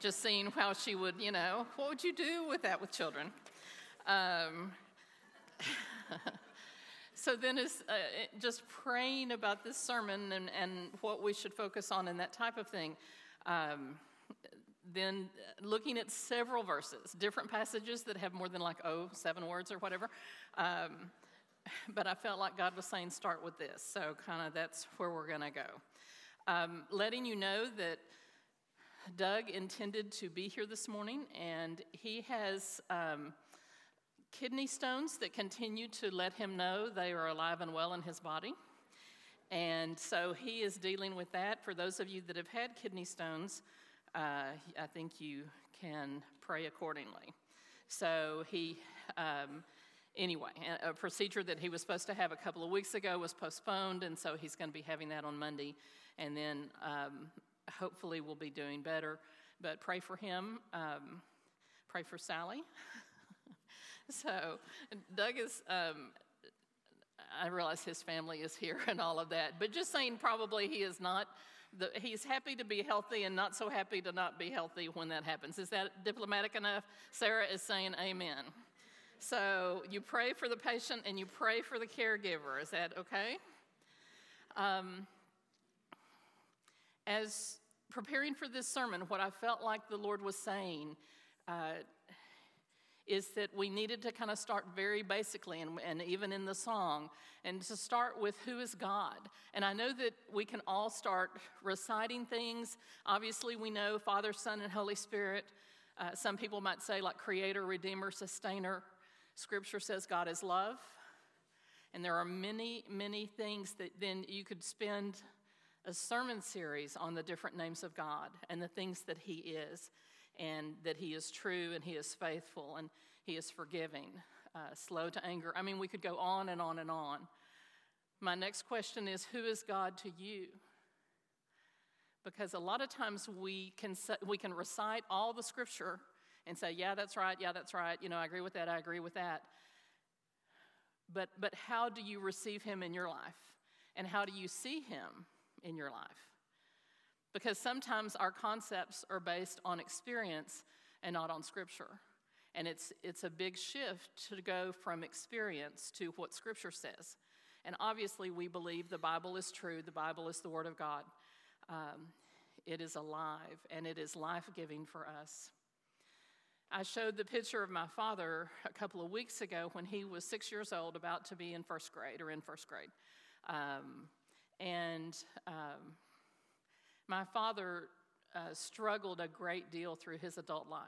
just seeing how she would, you know, what would you do with that with children? Um, so then is uh, just praying about this sermon and, and what we should focus on and that type of thing. Um, then looking at several verses, different passages that have more than like, oh, seven words or whatever. Um, but I felt like God was saying, start with this. So, kind of that's where we're going to go. Um, letting you know that Doug intended to be here this morning, and he has um, kidney stones that continue to let him know they are alive and well in his body. And so he is dealing with that. For those of you that have had kidney stones, uh, I think you can pray accordingly. So he, um, anyway, a procedure that he was supposed to have a couple of weeks ago was postponed, and so he's going to be having that on Monday. And then um, hopefully we'll be doing better. But pray for him. Um, pray for Sally. so Doug is. Um, I realize his family is here and all of that, but just saying, probably he is not. The, he's happy to be healthy and not so happy to not be healthy when that happens. Is that diplomatic enough? Sarah is saying amen. So you pray for the patient and you pray for the caregiver. Is that okay? Um, as preparing for this sermon, what I felt like the Lord was saying uh, is that we needed to kind of start very basically, and, and, even in the song, and to start with who is God. And I know that we can all start reciting things. Obviously, we know Father, Son, and Holy Spirit. Uh, some people might say, like Creator, Redeemer, Sustainer. Scripture says God is love. And there are many, many things that then you could spend a sermon series on the different names of God and the things that He is, and that He is true and He is faithful and He is forgiving, uh, slow to anger. I mean, we could go on and on and on. My next question is Who is God to you? Because a lot of times we can, we can recite all the scripture and say, Yeah, that's right, yeah, that's right, you know, I agree with that, I agree with that. But, but how do you receive Him in your life? And how do you see Him? In your life. Because sometimes our concepts are based on experience and not on Scripture. And it's, it's a big shift to go from experience to what Scripture says. And obviously, we believe the Bible is true, the Bible is the Word of God. Um, it is alive and it is life giving for us. I showed the picture of my father a couple of weeks ago when he was six years old, about to be in first grade or in first grade. Um, and um, my father uh, struggled a great deal through his adult life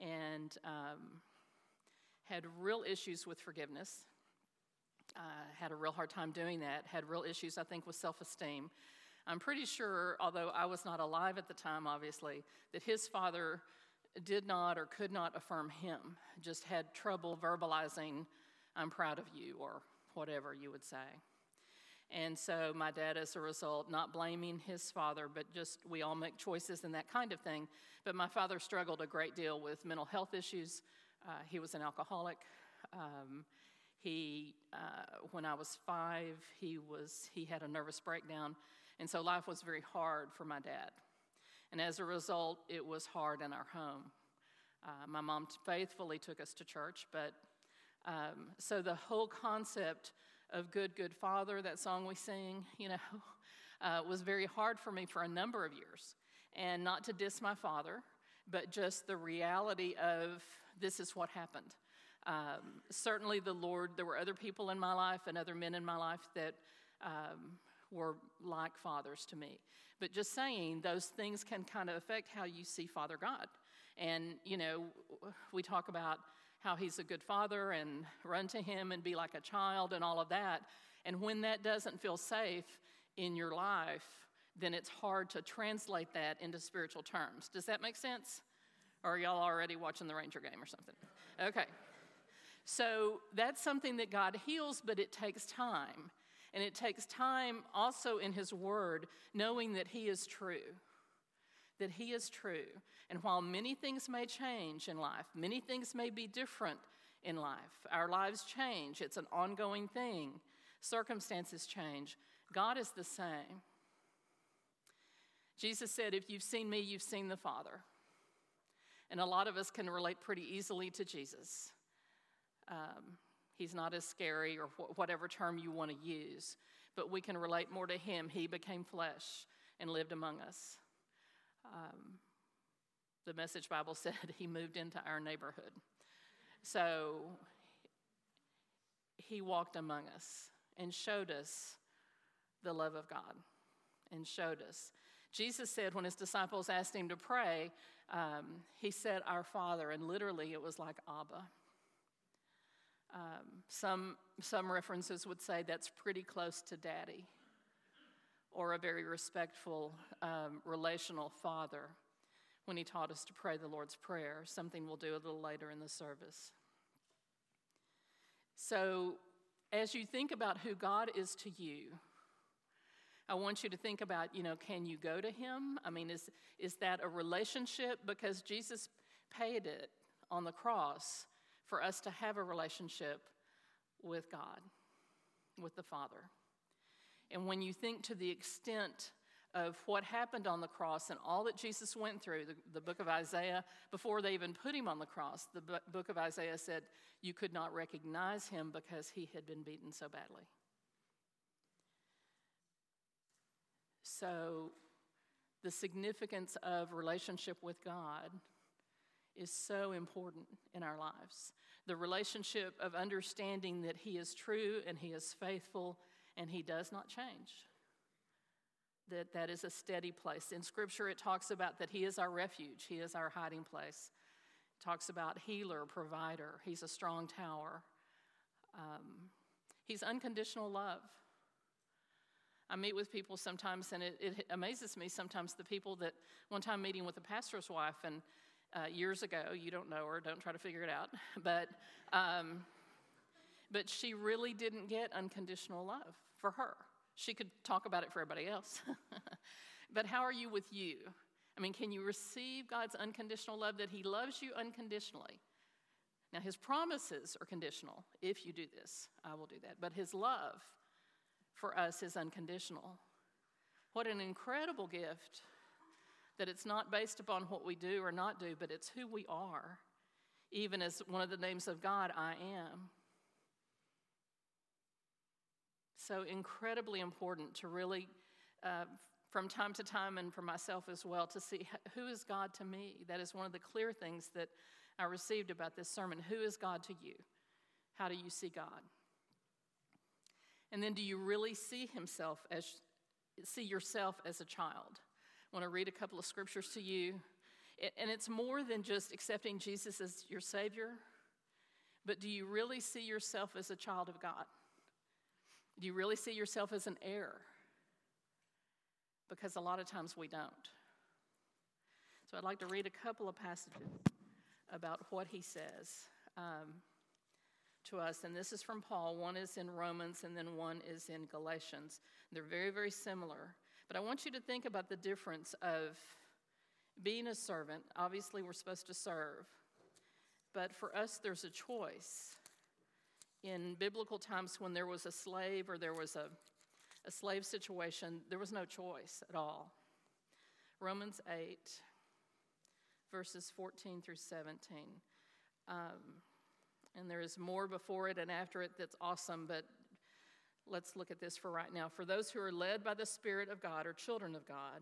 and um, had real issues with forgiveness. Uh, had a real hard time doing that, had real issues, I think, with self esteem. I'm pretty sure, although I was not alive at the time, obviously, that his father did not or could not affirm him, just had trouble verbalizing, I'm proud of you, or whatever you would say. And so my dad, as a result, not blaming his father, but just we all make choices and that kind of thing. But my father struggled a great deal with mental health issues. Uh, he was an alcoholic. Um, he, uh, when I was five, he was he had a nervous breakdown, and so life was very hard for my dad. And as a result, it was hard in our home. Uh, my mom faithfully took us to church, but um, so the whole concept of Good, Good Father, that song we sing, you know, uh, was very hard for me for a number of years. And not to diss my father, but just the reality of this is what happened. Um, certainly, the Lord, there were other people in my life and other men in my life that um, were like fathers to me. But just saying, those things can kind of affect how you see Father God. And, you know, we talk about how he's a good father and run to him and be like a child and all of that. And when that doesn't feel safe in your life, then it's hard to translate that into spiritual terms. Does that make sense? Or are y'all already watching the Ranger game or something? Okay. So that's something that God heals, but it takes time. And it takes time also in His Word, knowing that He is true that He is true. And while many things may change in life, many things may be different in life, our lives change, it's an ongoing thing, circumstances change. God is the same. Jesus said, If you've seen me, you've seen the Father. And a lot of us can relate pretty easily to Jesus. Um, he's not as scary, or wh- whatever term you want to use, but we can relate more to him. He became flesh and lived among us. Um, the Message Bible said he moved into our neighborhood. So he walked among us and showed us the love of God and showed us. Jesus said when his disciples asked him to pray, um, he said, Our Father, and literally it was like Abba. Um, some, some references would say that's pretty close to daddy or a very respectful um, relational father when he taught us to pray the Lord's Prayer, something we'll do a little later in the service. So, as you think about who God is to you, I want you to think about, you know, can you go to him? I mean, is, is that a relationship? Because Jesus paid it on the cross for us to have a relationship with God, with the Father. And when you think to the extent of what happened on the cross and all that Jesus went through, the, the book of Isaiah, before they even put him on the cross, the book of Isaiah said you could not recognize him because he had been beaten so badly. So, the significance of relationship with God is so important in our lives. The relationship of understanding that He is true and He is faithful and He does not change. That that is a steady place. In Scripture, it talks about that He is our refuge, He is our hiding place. It talks about healer, provider. He's a strong tower. Um, he's unconditional love. I meet with people sometimes, and it, it, amazes me sometimes the people that one time meeting with a pastor's wife, and uh, years ago, you don't know her, don't try to figure it out, but, um, but she really didn't get unconditional love for her. She could talk about it for everybody else. but how are you with you? I mean, can you receive God's unconditional love that He loves you unconditionally? Now, His promises are conditional. If you do this, I will do that. But His love, for us is unconditional. What an incredible gift that it's not based upon what we do or not do, but it's who we are. Even as one of the names of God, I am. So incredibly important to really, uh, from time to time, and for myself as well, to see who is God to me. That is one of the clear things that I received about this sermon. Who is God to you? How do you see God? And then do you really see himself as see yourself as a child? I want to read a couple of scriptures to you. And it's more than just accepting Jesus as your Savior, but do you really see yourself as a child of God? Do you really see yourself as an heir? Because a lot of times we don't. So I'd like to read a couple of passages about what he says. Um, to us, and this is from Paul. One is in Romans, and then one is in Galatians. They're very, very similar. But I want you to think about the difference of being a servant. Obviously, we're supposed to serve, but for us, there's a choice. In biblical times, when there was a slave or there was a, a slave situation, there was no choice at all. Romans 8, verses 14 through 17. Um, and there is more before it and after it that's awesome, but let's look at this for right now. For those who are led by the Spirit of God or children of God,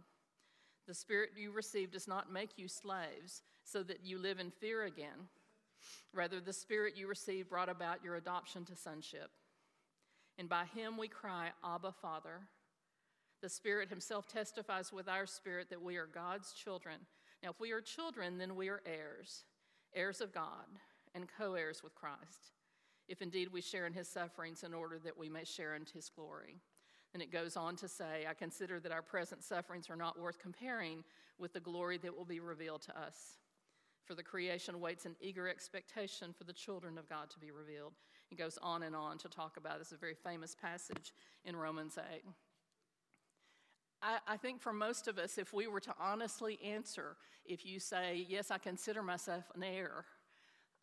the Spirit you received does not make you slaves so that you live in fear again. Rather, the Spirit you received brought about your adoption to sonship. And by him we cry, Abba, Father. The Spirit Himself testifies with our spirit that we are God's children. Now, if we are children, then we are heirs, heirs of God and co heirs with Christ, if indeed we share in his sufferings in order that we may share in his glory. And it goes on to say, I consider that our present sufferings are not worth comparing with the glory that will be revealed to us. For the creation waits in eager expectation for the children of God to be revealed. He goes on and on to talk about this, is a very famous passage in Romans 8. I, I, think for most of us, if we were to honestly answer, if you say, Yes, I consider myself an heir,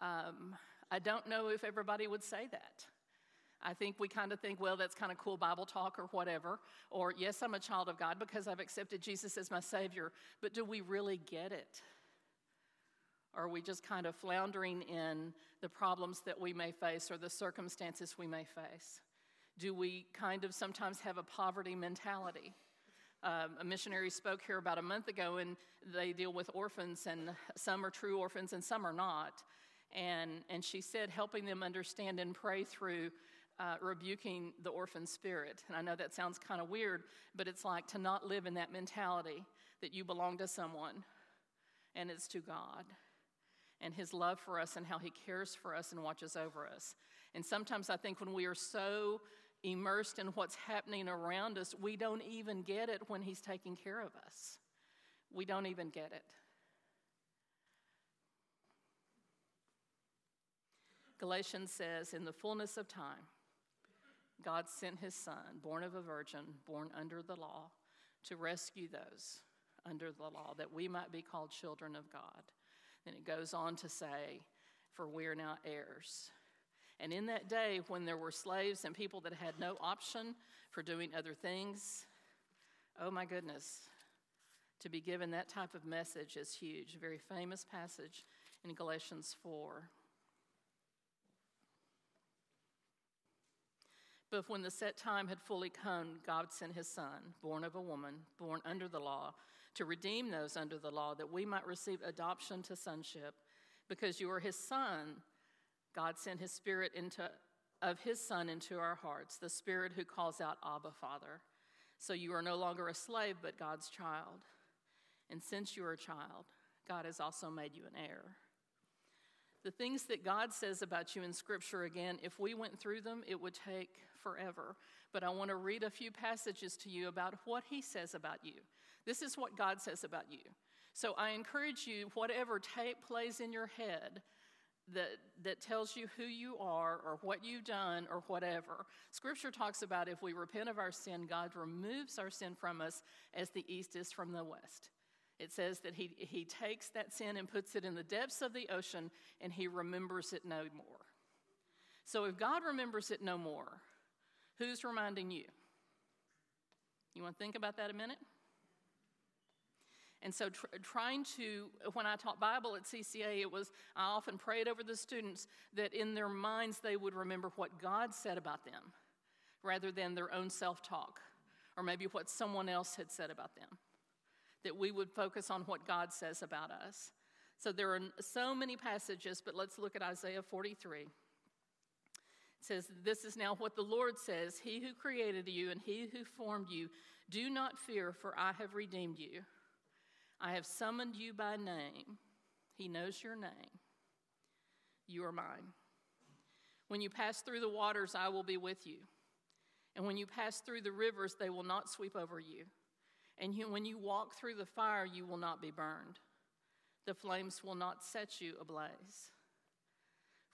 um, I don't know if everybody would say that. I think we kind of think, well, that's kind of cool Bible talk or whatever. Or, yes, I'm a child of God because I've accepted Jesus as my Savior. But do we really get it? Are we just kind of floundering in the problems that we may face or the circumstances we may face? Do we kind of sometimes have a poverty mentality? Um, a missionary spoke here about a month ago, and they deal with orphans, and some are true orphans and some are not. And, and she said, helping them understand and pray through uh, rebuking the orphan spirit. And I know that sounds kind of weird, but it's like to not live in that mentality that you belong to someone and it's to God and His love for us and how He cares for us and watches over us. And sometimes I think when we are so immersed in what's happening around us, we don't even get it when He's taking care of us. We don't even get it. Galatians says, in the fullness of time, God sent his son, born of a virgin, born under the law, to rescue those under the law, that we might be called children of God. And it goes on to say, For we are now heirs. And in that day, when there were slaves and people that had no option for doing other things, oh my goodness, to be given that type of message is huge. A very famous passage in Galatians 4. But when the set time had fully come, God sent his son, born of a woman, born under the law, to redeem those under the law, that we might receive adoption to sonship. Because you are his son, God sent his spirit into, of his son into our hearts, the spirit who calls out, Abba, Father. So you are no longer a slave, but God's child. And since you are a child, God has also made you an heir. The things that God says about you in Scripture, again, if we went through them, it would take forever. But I want to read a few passages to you about what He says about you. This is what God says about you. So I encourage you, whatever tape plays in your head, that, that tells you who you are or what you've done or whatever. Scripture talks about if we repent of our sin, God removes our sin from us as the east is from the west. It says that he, he takes that sin and puts it in the depths of the ocean and he remembers it no more. So if God remembers it no more, who's reminding you? You want to think about that a minute? And so, tr- trying to, when I taught Bible at CCA, it was, I often prayed over the students that in their minds they would remember what God said about them rather than their own self talk or maybe what someone else had said about them that we would focus on what God says about us. So there are so many passages, but let's look at Isaiah 43. It says, This is now what the Lord says He who created you and He who formed you, do not fear, for I have redeemed you. I have summoned you by name. He knows your name. You are mine. When you pass through the waters, I will be with you. And when you pass through the rivers, they will not sweep over you. And when you walk through the fire, you will not be burned. The flames will not set you ablaze.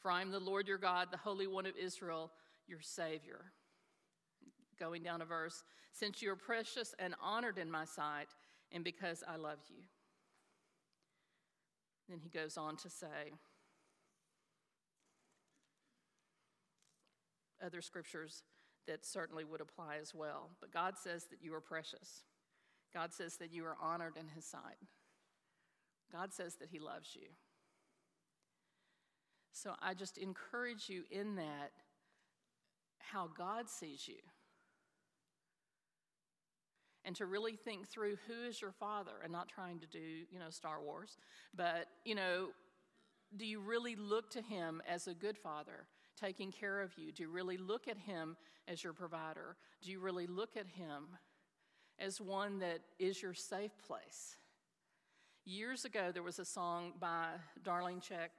For I am the Lord your God, the Holy One of Israel, your Savior. Going down a verse, since you are precious and honored in my sight, and because I love you. Then he goes on to say, other scriptures that certainly would apply as well. But God says that you are precious. God says that you are honored in His sight. God says that He loves you. So I just encourage you in that how God sees you. And to really think through who is your father and not trying to do, you know, Star Wars, but, you know, do you really look to him as a good father, taking care of you? Do you really look at him as your provider? Do you really look at him as one that is your safe place. Years ago, there was a song by Darlene Zschech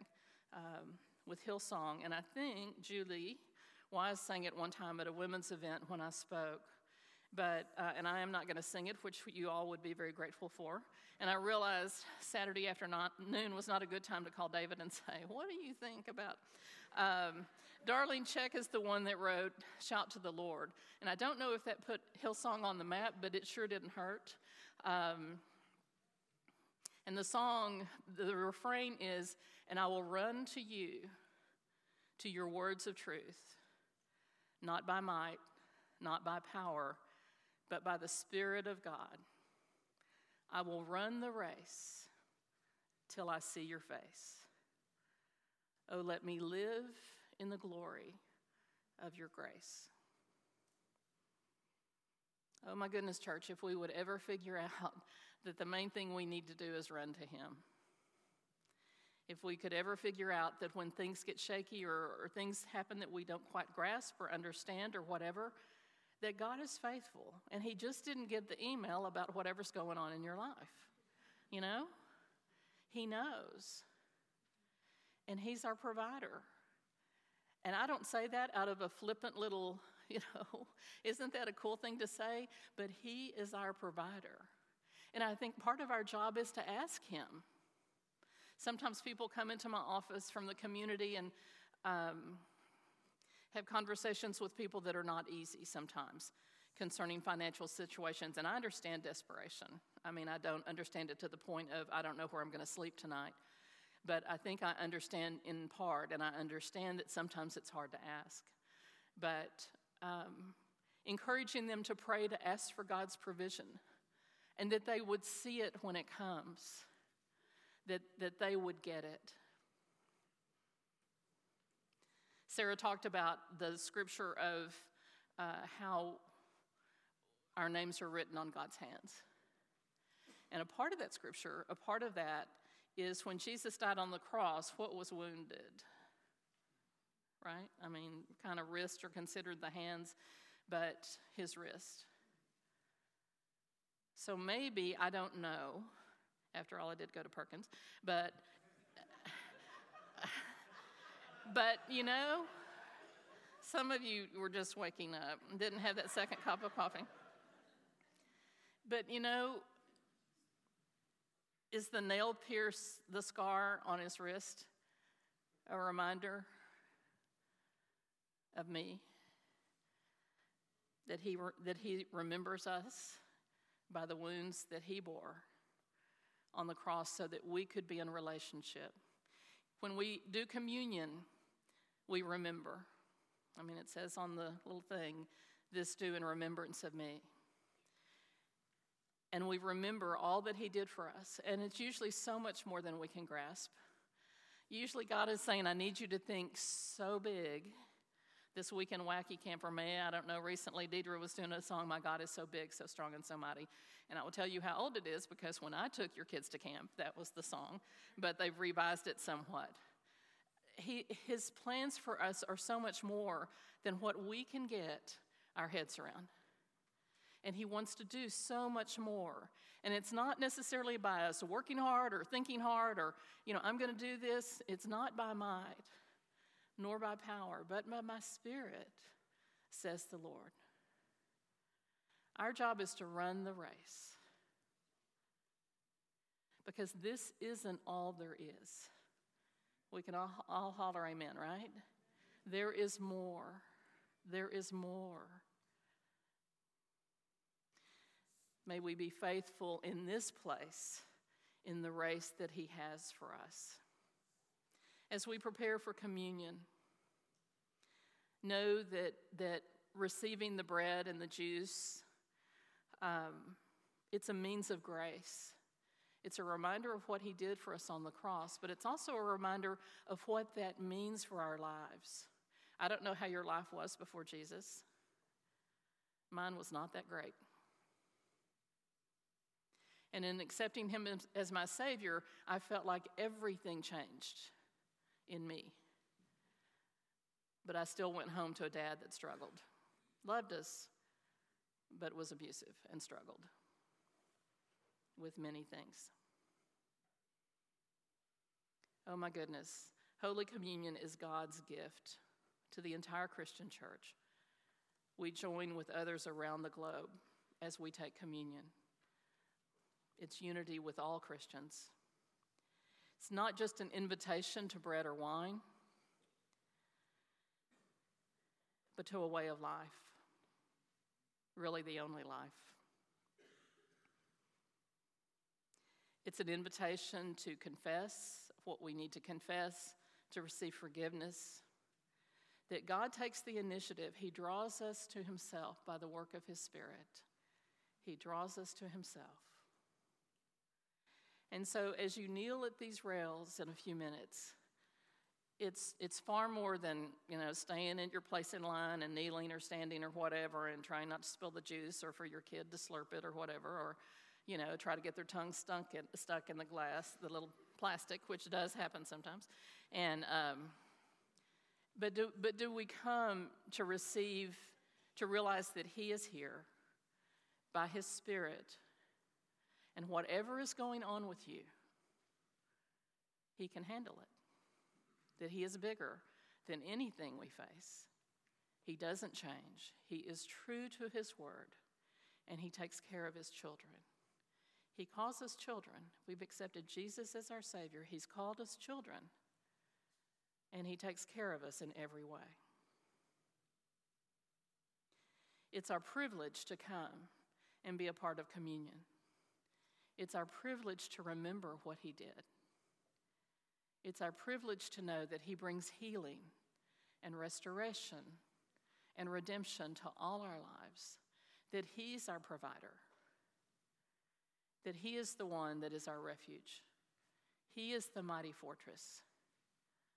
um, with Hillsong, and I think Julie Wise sang it one time at a women's event when I spoke. But, uh, and I am not going to sing it, which you all would be very grateful for. And I realized Saturday afternoon was not a good time to call David and say, What do you think about? Um, Darlene Zschech is the one that wrote Shout to the Lord. And I don't know if that put Hillsong on the map, but it sure didn't hurt. Um, and the song, the refrain is, And I will run to you, to your words of truth, not by might, not by power, but by the Spirit of God. I will run the race till I see your face. Oh, let me live in the glory of your grace. Oh, my goodness, church, if we would ever figure out that the main thing we need to do is run to Him. If we could ever figure out that when things get shaky or, or things happen that we don't quite grasp or understand or whatever, that God is faithful and He just didn't get the email about whatever's going on in your life. You know? He knows. And He's our provider. And I don't say that out of a flippant little, you know, isn't that a cool thing to say? But He is our provider. And I think part of our job is to ask Him. Sometimes people come into my office from the community and um, have conversations with people that are not easy sometimes concerning financial situations. And I understand desperation. I mean, I don't understand it to the point of I don't know where I'm going to sleep tonight. But I think I understand in part, and I understand that sometimes it's hard to ask. But um, encouraging them to pray to ask for God's provision and that they would see it when it comes, that, that they would get it. Sarah talked about the scripture of uh, how our names are written on God's hands. And a part of that scripture, a part of that is when Jesus died on the cross, what was wounded? Right? I mean, kind of wrists are considered the hands, but his wrist. So maybe, I don't know, after all, I did go to Perkins, but, but you know, some of you were just waking up and didn't have that second cup of coffee. But you know, is the nail pierce, the scar on his wrist, a reminder of me? That he, that he remembers us by the wounds that he bore on the cross so that we could be in relationship. When we do communion, we remember. I mean, it says on the little thing, this do in remembrance of me and we remember all that He did for us. And it's usually so much more than we can grasp. Usually, God is saying, I need you to think so big. This weekend, Wacky Camp or May, I don't know, recently Deidre was doing a song, My God is So Big, So Strong, and So Mighty. And I will tell you how old it is because when I took your kids to camp, that was the song, but they've revised it somewhat. He, his plans for us are so much more than what we can get our heads around and He wants to do so much more. And it's not necessarily by us working hard or thinking hard or, you know, I'm going to do this. It's not by might nor by power, but by my spirit, says the Lord. Our job is to run the race because this isn't all there is. We can all, all holler amen, right? There is more. There is more. May we be faithful in this place in the race that He has for us. As we prepare for communion, know that, that receiving the bread and the juice, um, it's a means of grace. It's a reminder of what He did for us on the cross, but it's also a reminder of what that means for our lives. I don't know how your life was before Jesus. Mine was not that great. And in accepting him as my Savior, I felt like everything changed in me. But I still went home to a dad that struggled, loved us, but was abusive and struggled with many things. Oh my goodness. Holy Communion is God's gift to the entire Christian church. We join with others around the globe as we take communion it's unity with all Christians. It's not just an invitation to bread or wine, but to a way of life, really the only life. It's an invitation to confess what we need to confess, to receive forgiveness. That God takes the initiative. He draws us to Himself by the work of His Spirit. He draws us to Himself. And so, as you kneel at these rails in a few minutes, it's, it's far more than you know staying in your place in line and kneeling or standing or whatever and trying not to spill the juice or for your kid to slurp it or whatever or you know try to get their tongue stuck in, stuck in the glass the little plastic which does happen sometimes. And um, but do, but do we come to receive to realize that he is here by his spirit and whatever is going on with you he can handle it that He is bigger than anything we face. He doesn't change. He is true to His word, and He takes care of His children. He calls us children. We've accepted Jesus as our Savior. He's called us children, and He takes care of us in every way. It's our privilege to come and be a part of communion. It's our privilege to remember what He did. It's our privilege to know that He brings healing and restoration and redemption to all our lives, that He's our provider, that He is the one that is our refuge. He is the mighty fortress.